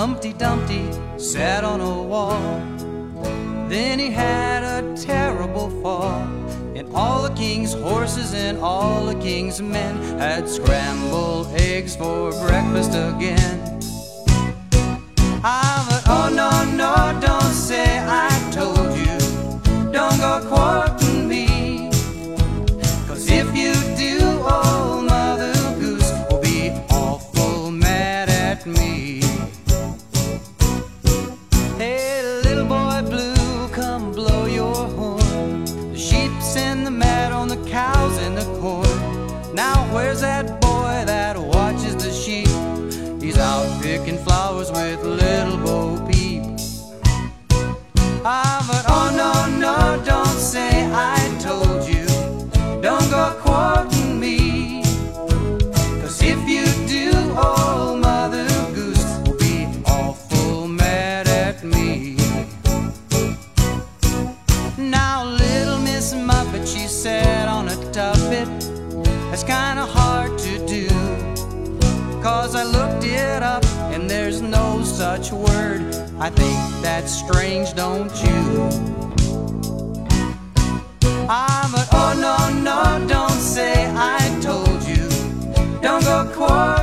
Humpty Dumpty sat on a wall. Then he had a terrible fall. And all the king's horses and all the king's men had scrambled eggs for breakfast again. Ah, but oh no, no, don't say I told you. Don't go quoting me. Cause if you do, old Mother Goose will be awful mad at me. Cows in the corn. Now where's that boy that watches the sheep? He's out picking flowers with little Bo Peep. Ah, but oh no, no, don't say I told you. Don't go quoting me. Cause if you do, old Mother Goose will be awful mad at me. Now, little Miss Muffet, she sat on a tuffet. That's kinda hard to do. Cause I looked it up and there's no such word. I think that's strange, don't you? Ah, but oh no, no, don't say I told you. Don't go quoting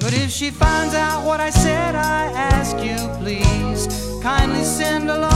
But if she finds out what I said, I ask you, please kindly send along.